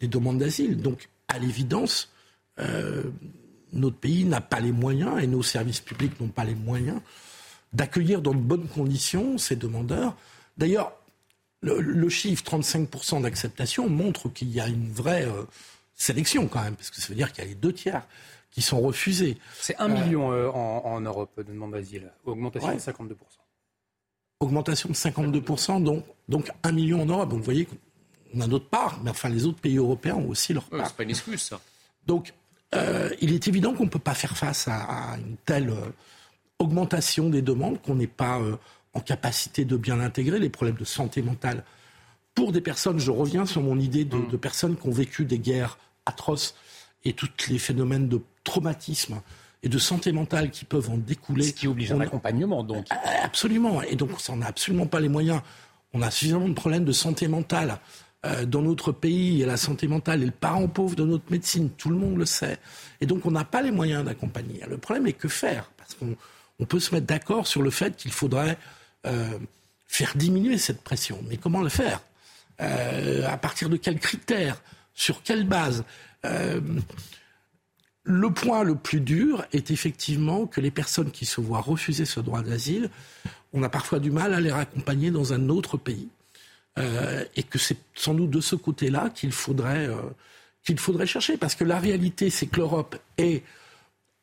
des demandes d'asile. Donc, à l'évidence, euh, notre pays n'a pas les moyens et nos services publics n'ont pas les moyens d'accueillir dans de bonnes conditions ces demandeurs. D'ailleurs, le, chiffre 35% d'acceptation montre qu'il y a une vraie euh, sélection quand même, parce que ça veut dire qu'il y a les deux tiers qui sont refusés. C'est un million euh, en, Europe de demandes d'asile, augmentation de 52%. Augmentation de 52%, donc, donc un million en Europe. Donc vous voyez on a notre part, mais enfin les autres pays européens ont aussi leur part. c'est pas une excuse, ça. Donc, euh, il est évident qu'on ne peut pas faire face à, une telle euh, augmentation des demandes, qu'on n'est pas euh, en capacité de bien intégrer les problèmes de santé mentale. Pour des personnes, je reviens sur mon idée de, mm. personnes qui ont vécu des guerres atroces et tous les phénomènes de traumatisme et de santé mentale qui peuvent en découler. Ce qui oblige un accompagnement, donc. Absolument. Et donc, on n'a absolument pas les moyens. On a suffisamment de problèmes de santé mentale euh, dans notre pays, et la santé mentale est le parent pauvre de notre médecine, tout le monde le sait. Et donc on n'a pas les moyens d'accompagner. Le problème est que faire? Parce qu'on peut se mettre d'accord sur le fait qu'il faudrait euh, faire diminuer cette pression. Mais comment le faire? Euh, À partir de quels critères? Sur quelle base le point le plus dur est effectivement que les personnes qui se voient refuser ce droit d'asile, on a parfois du mal à les raccompagner dans un autre pays. Euh, et que c'est sans doute de ce côté-là qu'il faudrait, euh, qu'il faudrait chercher. Parce que la réalité, c'est que l'Europe est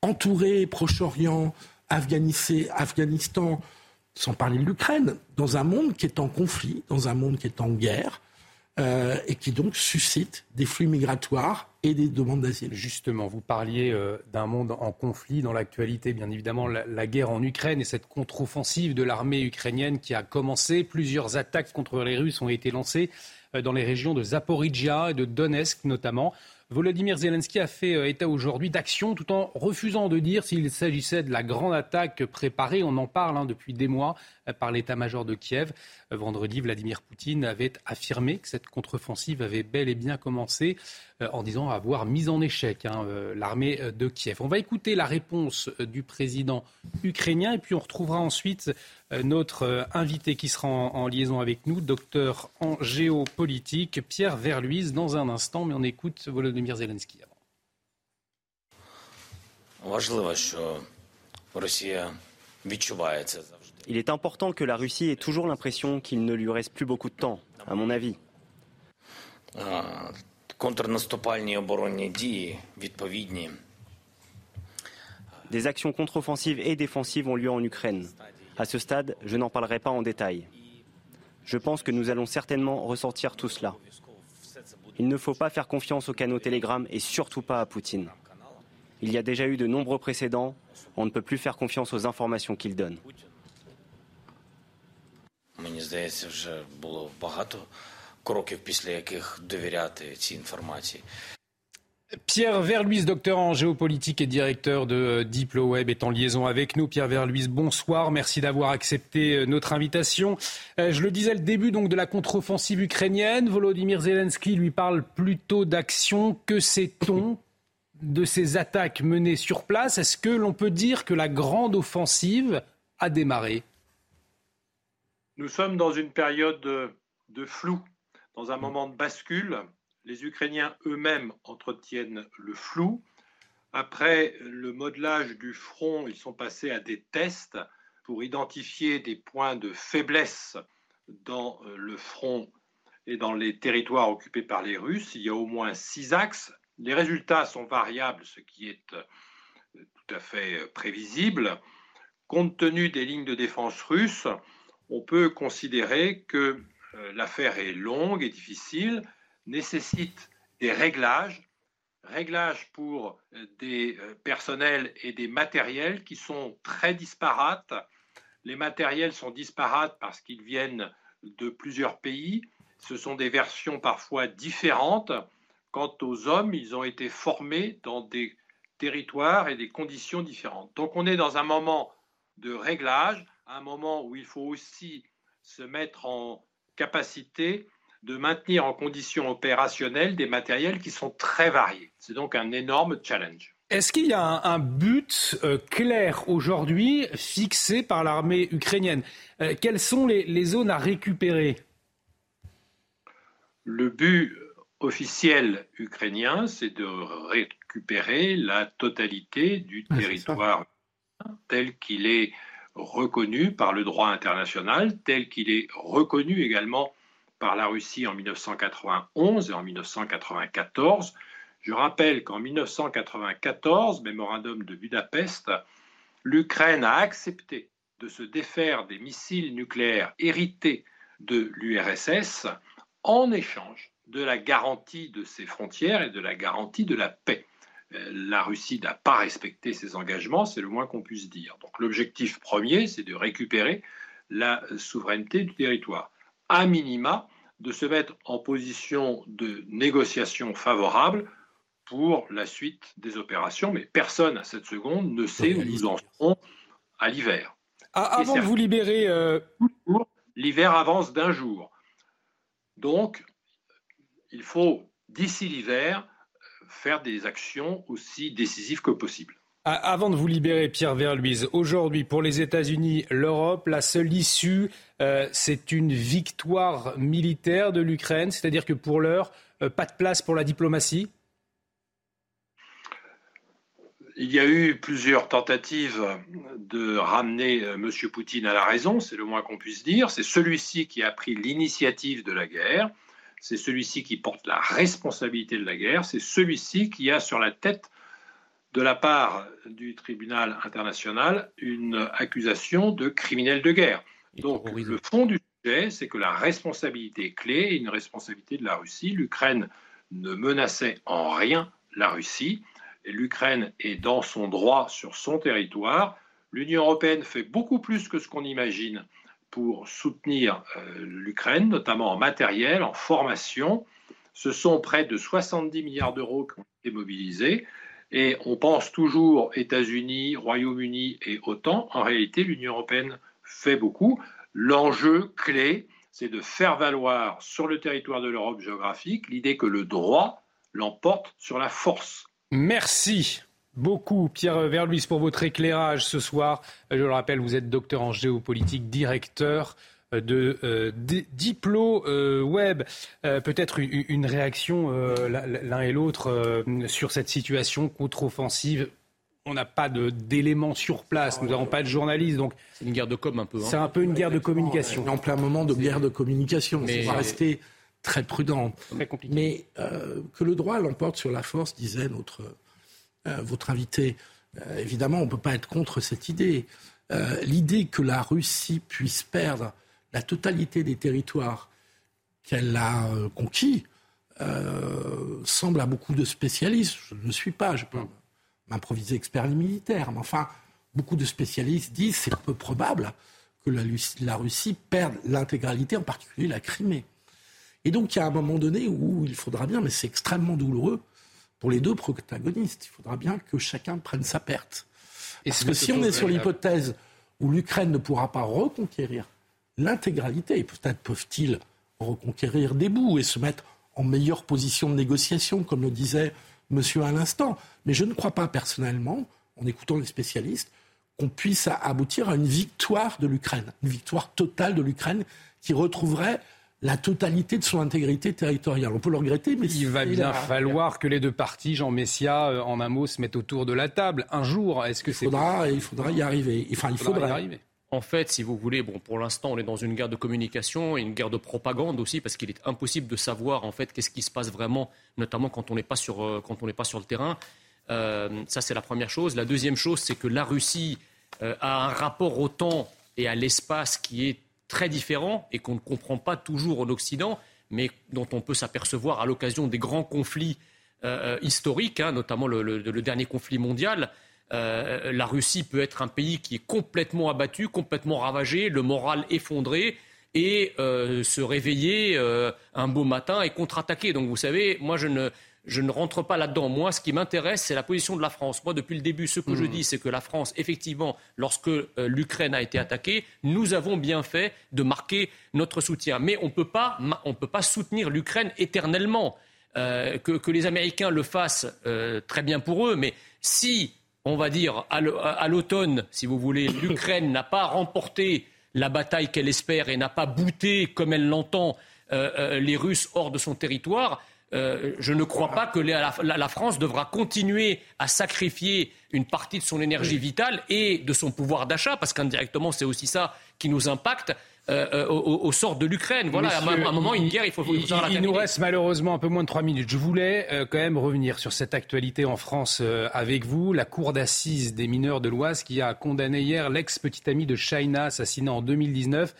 entourée, Proche-Orient, Afghanistan, sans parler de l'Ukraine, dans un monde qui est en conflit, dans un monde qui est en guerre, euh, et qui donc suscite des flux migratoires et des demandes d'asile. Justement, vous parliez euh, d'un monde en conflit dans l'actualité, bien évidemment, la, guerre en Ukraine et cette contre-offensive de l'armée ukrainienne qui a commencé. Plusieurs attaques contre les Russes ont été lancées euh, dans les régions de Zaporizhia et de Donetsk notamment. Volodymyr Zelensky a fait état aujourd'hui d'action tout en refusant de dire s'il s'agissait de la grande attaque préparée. On en parle hein, depuis des mois par l'état-major de Kiev. Euh, vendredi, Vladimir Poutine avait affirmé que cette contre-offensive avait bel et bien commencé en disant avoir mis en échec hein, l'armée de Kiev. On va écouter la réponse du président ukrainien et puis on retrouvera ensuite notre invité qui sera en, liaison avec nous, docteur en géopolitique, Pierre Verluise, dans un instant. Mais on écoute Volodymyr Zelensky avant. Il est important que la Russie ait toujours l'impression qu'il ne lui reste plus beaucoup de temps, à mon avis. Des actions contre-offensives et défensives ont lieu en Ukraine. À ce stade, je n'en parlerai pas en détail. Je pense que nous allons certainement ressortir tout cela. Il ne faut pas faire confiance aux canaux Telegram et surtout pas à Poutine. Il y a déjà eu de nombreux précédents. On ne peut plus faire confiance aux informations qu'il donne. Pierre Verluis, docteur en géopolitique et directeur de DiploWeb, est en liaison avec nous. Pierre Verluis, bonsoir. Merci d'avoir accepté euh, notre invitation. Euh, je le disais, le début donc de la contre-offensive ukrainienne. Volodymyr Zelensky lui parle plutôt d'action. Que sait-on de ces attaques menées sur place? Est-ce que l'on peut dire que la grande offensive a démarré? Nous sommes dans une période de flou, dans un moment de bascule les Ukrainiens eux-mêmes entretiennent le flou. Après le modelage du front, ils sont passés à des tests pour identifier des points de faiblesse dans euh, le front et dans les territoires occupés par les Russes. Il y a au moins six axes. Les résultats sont variables, ce qui est euh, tout à fait euh, prévisible. Compte tenu des lignes de défense russes, on peut considérer que l'affaire est longue et difficile, nécessite des réglages, réglages pour euh, des euh, personnels et des matériels qui sont très disparates. Les matériels sont disparates parce qu'ils viennent de plusieurs pays. Ce sont des versions parfois différentes. Quant aux hommes, ils ont été formés dans des territoires et des conditions différentes. Donc on est dans un moment de réglage, un moment où il faut aussi se mettre en capacité de maintenir en conditions opérationnelles des matériels qui sont très variés. C'est donc un énorme challenge. Est-ce qu'il y a un, but euh, clair aujourd'hui fixé par l'armée ukrainienne? Euh, Quelles sont les, zones à récupérer? Le but officiel ukrainien, c'est de récupérer la totalité du territoire tel qu'il est reconnu par le droit international, tel qu'il est reconnu également par la Russie en 1991 et en 1994. Je rappelle qu'en 1994, mémorandum de Budapest, l'Ukraine a accepté de se défaire des missiles nucléaires hérités de l'URSS en échange de la garantie de ses frontières et de la garantie de la paix. Euh, la Russie n'a pas respecté ses engagements, c'est le moins qu'on puisse dire. Donc l'objectif premier, c'est de récupérer la souveraineté du territoire à minima, de se mettre en position de négociation favorable pour la suite des opérations. Mais personne à cette seconde ne sait où nous en serons à l'hiver. Ah, avant de vous libérer. Euh, l'hiver avance d'un jour. Donc, il faut, d'ici l'hiver, faire des actions aussi décisives que possible. Avant de vous libérer, Pierre Verluise, aujourd'hui, pour les États-Unis, l'Europe, la seule issue, euh, c'est une victoire militaire de l'Ukraine, c'est-à-dire que pour l'heure, euh, pas de place pour la diplomatie? Il y a eu plusieurs tentatives de ramener euh, M. Poutine à la raison, c'est le moins qu'on puisse dire. C'est celui-ci qui a pris l'initiative de la guerre, c'est celui-ci qui porte la responsabilité de la guerre, c'est celui-ci qui a sur la tête de la part du tribunal international une accusation de criminel de guerre. Donc le fond du sujet, c'est que la responsabilité clé est une responsabilité de la Russie. L'Ukraine ne menaçait en rien la Russie. L'Ukraine est dans son droit sur son territoire. L'Union européenne fait beaucoup plus que ce qu'on imagine pour soutenir euh, l'Ukraine, notamment en matériel, en formation. Ce sont près de 70 milliards d'euros qui ont été mobilisés. Et on pense toujours États-Unis, Royaume-Uni et OTAN. En réalité, l'Union européenne fait beaucoup. L'enjeu clé, c'est de faire valoir sur le territoire de l'Europe géographique l'idée que le droit l'emporte sur la force. Merci beaucoup, Pierre Verluis, pour votre éclairage ce soir. Je le rappelle, vous êtes docteur en géopolitique, directeur de euh, Diplo euh, Web. Euh, peut-être une, réaction l'un et l'autre sur cette situation contre-offensive. On n'a pas d'éléments sur place, nous n'avons pas de journalistes, donc c'est une guerre de com un peu. Hein. C'est un peu une guerre de communication. En plein moment de guerre de communication, Mais... on va rester très prudent. Très compliqué. Mais que le droit l'emporte sur la force, disait notre votre invité. Euh, évidemment, on ne peut pas être contre cette idée. Euh, l'idée que la Russie puisse perdre la totalité des territoires qu'elle a conquis semble à beaucoup de spécialistes, je ne suis pas, je peux m'improviser expert militaire, mais enfin, beaucoup de spécialistes disent c'est peu probable que la Russie perde l'intégralité, en particulier la Crimée. Et donc il y a un moment donné où il faudra bien, mais c'est extrêmement douloureux pour les deux protagonistes, il faudra bien que chacun prenne sa perte. Parce que si on est sur l'hypothèse où l'Ukraine ne pourra pas reconquérir l'intégralité, peut-être peuvent-ils reconquérir des bouts et se mettre en meilleure position de négociation, comme le disait monsieur à l'instant. Mais je ne crois pas personnellement, en écoutant les spécialistes, qu'on puisse aboutir à une victoire de l'Ukraine, une victoire totale de l'Ukraine qui retrouverait la totalité de son intégrité territoriale. On peut le regretter, mais il va bien falloir que les deux parties, Jean Messia, euh, en un mot, se mettent autour de la table. Un jour, est-ce que c'est faudra, il faudra y arriver. Enfin, il faudra, y arriver. En fait, si vous voulez, bon, pour l'instant, on est dans une guerre de communication et une guerre de propagande aussi, parce qu'il est impossible de savoir en fait qu'est-ce qui se passe vraiment, notamment quand on n'est pas sur euh, quand on n'est pas sur le terrain. Euh, ça, c'est la première chose. La deuxième chose, c'est que la Russie a un rapport au temps et à l'espace qui est très différents et qu'on ne comprend pas toujours en Occident, mais dont on peut s'apercevoir à l'occasion des grands conflits euh, euh, historiques, hein, notamment le, dernier conflit mondial. Euh, la Russie peut être un pays qui est complètement abattu, complètement ravagé, le moral effondré, et se réveiller un beau matin et contre-attaquer. Donc vous savez, moi je ne, je ne rentre pas là-dedans. Moi, ce qui m'intéresse, c'est la position de la France. Moi, depuis le début, ce que je hmm. dis, c'est que la France, effectivement, lorsque euh, l'Ukraine a été attaquée, nous avons bien fait de marquer notre soutien. Mais on ne peut pas soutenir l'Ukraine éternellement. Euh, que, les Américains le fassent, euh, très bien pour eux, mais si, on va dire, à l'automne, si vous voulez, l'Ukraine n'a pas remporté la bataille qu'elle espère et n'a pas bouté, comme elle l'entend, les Russes hors de son territoire, euh, je ne crois pas que la, France devra continuer à sacrifier une partie de son énergie vitale et de son pouvoir d'achat, parce qu'indirectement, c'est aussi ça qui nous impacte. Euh, euh, au, sort de l'Ukraine. Voilà, à un, moment, une guerre, il faut, il, faut il, il nous reste malheureusement un peu moins de trois minutes. Je voulais quand même revenir sur cette actualité en France avec vous. La cour d'assises des mineurs de l'Oise qui a condamné hier l'ex-petite amie de Shaina, assassinée en 2019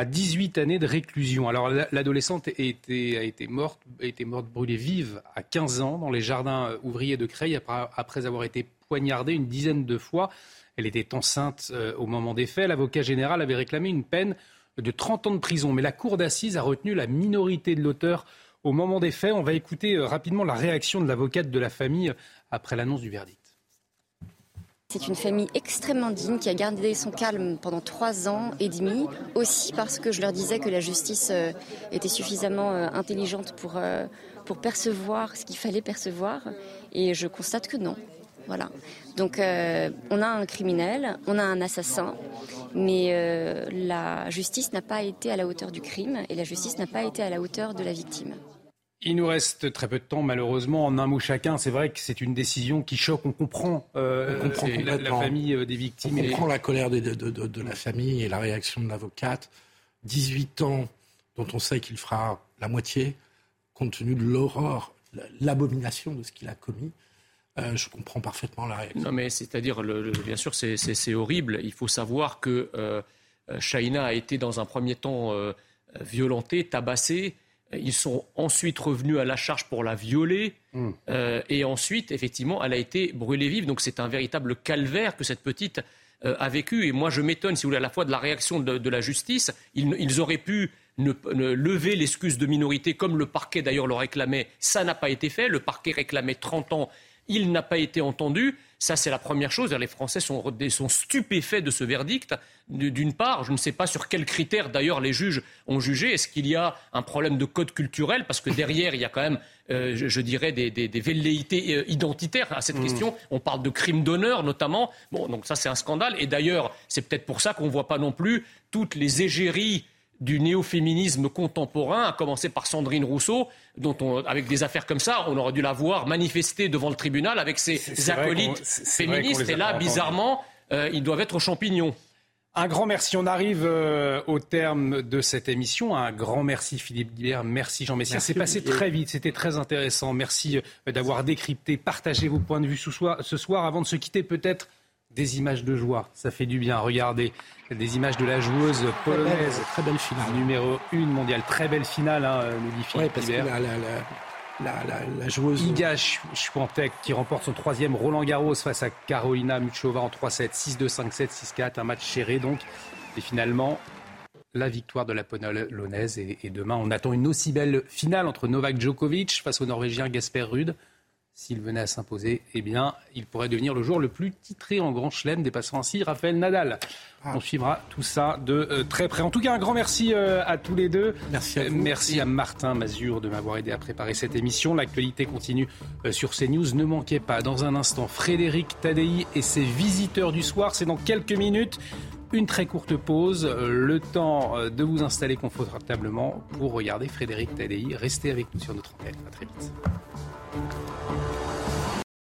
à 18 années de réclusion. Alors l'adolescente a été, morte, a été morte brûlée vive à 15 ans dans les jardins euh, ouvriers de Creil après, avoir été poignardée une dizaine de fois. Elle était enceinte euh, au moment des faits. L'avocat général avait réclamé une peine de 30 ans de prison. Mais la cour d'assises a retenu la minorité de l'auteur au moment des faits. On va écouter euh, rapidement la réaction de l'avocate de la famille après l'annonce du verdict. C'est une famille extrêmement digne qui a gardé son calme pendant trois ans et demi, aussi parce que je leur disais que la justice euh, était suffisamment euh, intelligente pour, euh, pour percevoir ce qu'il fallait percevoir, et je constate que non. Voilà. Donc on a un criminel, on a un assassin, mais la justice n'a pas été à la hauteur du crime et la justice n'a pas été à la hauteur de la victime. Il nous reste très peu de temps, malheureusement. En un mot chacun, c'est vrai que c'est une décision qui choque. On comprend, euh, la, famille euh, des victimes. On comprend la colère de, de, la famille et la réaction de l'avocate. 18 ans dont on sait qu'il fera la moitié, compte tenu de l'horreur, l'abomination de ce qu'il a commis. Euh, je comprends parfaitement la réaction. Non, mais c'est-à-dire, bien sûr, c'est horrible. Il faut savoir que euh, Shaina a été dans un premier temps violentée, tabassée. Ils sont ensuite revenus à la charge pour la violer. Hmm. Euh, et ensuite, effectivement, elle a été brûlée vive. Donc c'est un véritable calvaire que cette petite euh, a vécu. Et moi, je m'étonne, si vous voulez, à la fois de la réaction de, la justice. Ils, auraient pu lever l'excuse de minorité, comme le parquet d'ailleurs le réclamait. Ça n'a pas été fait. Le parquet réclamait 30 ans. Il n'a pas été entendu. Ça, c'est la première chose. Les Français sont, stupéfaits de ce verdict. D'une part, je ne sais pas sur quels critères, d'ailleurs, les juges ont jugé. Est-ce qu'il y a un problème de code culturel? Parce que derrière, il y a quand même, euh, je, dirais, des, velléités euh, identitaires à cette mmh. question. On parle de crimes d'honneur, notamment. Bon, donc ça, c'est un scandale. Et d'ailleurs, c'est peut-être pour ça qu'on ne voit pas non plus toutes les égéries du néo-féminisme contemporain, à commencer par Sandrine Rousseau, dont on, avec des affaires comme ça, on aurait dû la voir manifester devant le tribunal avec ses acolytes féministes. Et là, bizarrement, euh, ils doivent être champignons. Un grand merci. On arrive euh, au terme de cette émission. Un grand merci Philippe Guibert. Merci Jean Messia. C'est passé très vite. C'était très intéressant. Merci euh, d'avoir décrypté, partagé vos points de vue ce soir. Ce soir avant de se quitter, peut-être des images de joie. Ça fait du bien. Regardez des images de la joueuse polonaise. Très belle, finale. Numéro 1 mondiale. Très belle finale, hein, nous dit Philippe ouais, la, la, joueuse. Iga Swiatek qui remporte son troisième Roland Garros face à Carolina Muchova en 3-7, 6-2, 5-7, 6-4. Un match serré donc. Et finalement, la victoire de la polonaise. Et, et, demain, on attend une aussi belle finale entre Novak Djokovic face au Norvégien Gasper Ruud s'il venait à s'imposer, eh bien, il pourrait devenir le joueur le plus titré en Grand Chelem, dépassant ainsi Raphaël Nadal. Ah. On suivra tout ça de euh, très près. En tout cas, un grand merci euh, à tous les deux. Merci à vous. merci à Martin Mazur de m'avoir aidé à préparer cette émission. L'actualité continue euh, sur CNews. Ne manquez pas, dans un instant, Frédéric Tadei et ses visiteurs du soir. C'est dans quelques minutes. Une très courte pause, le temps de vous installer confortablement pour regarder Frédéric Tadei. Restez avec nous sur notre antenne. À très vite. あっ。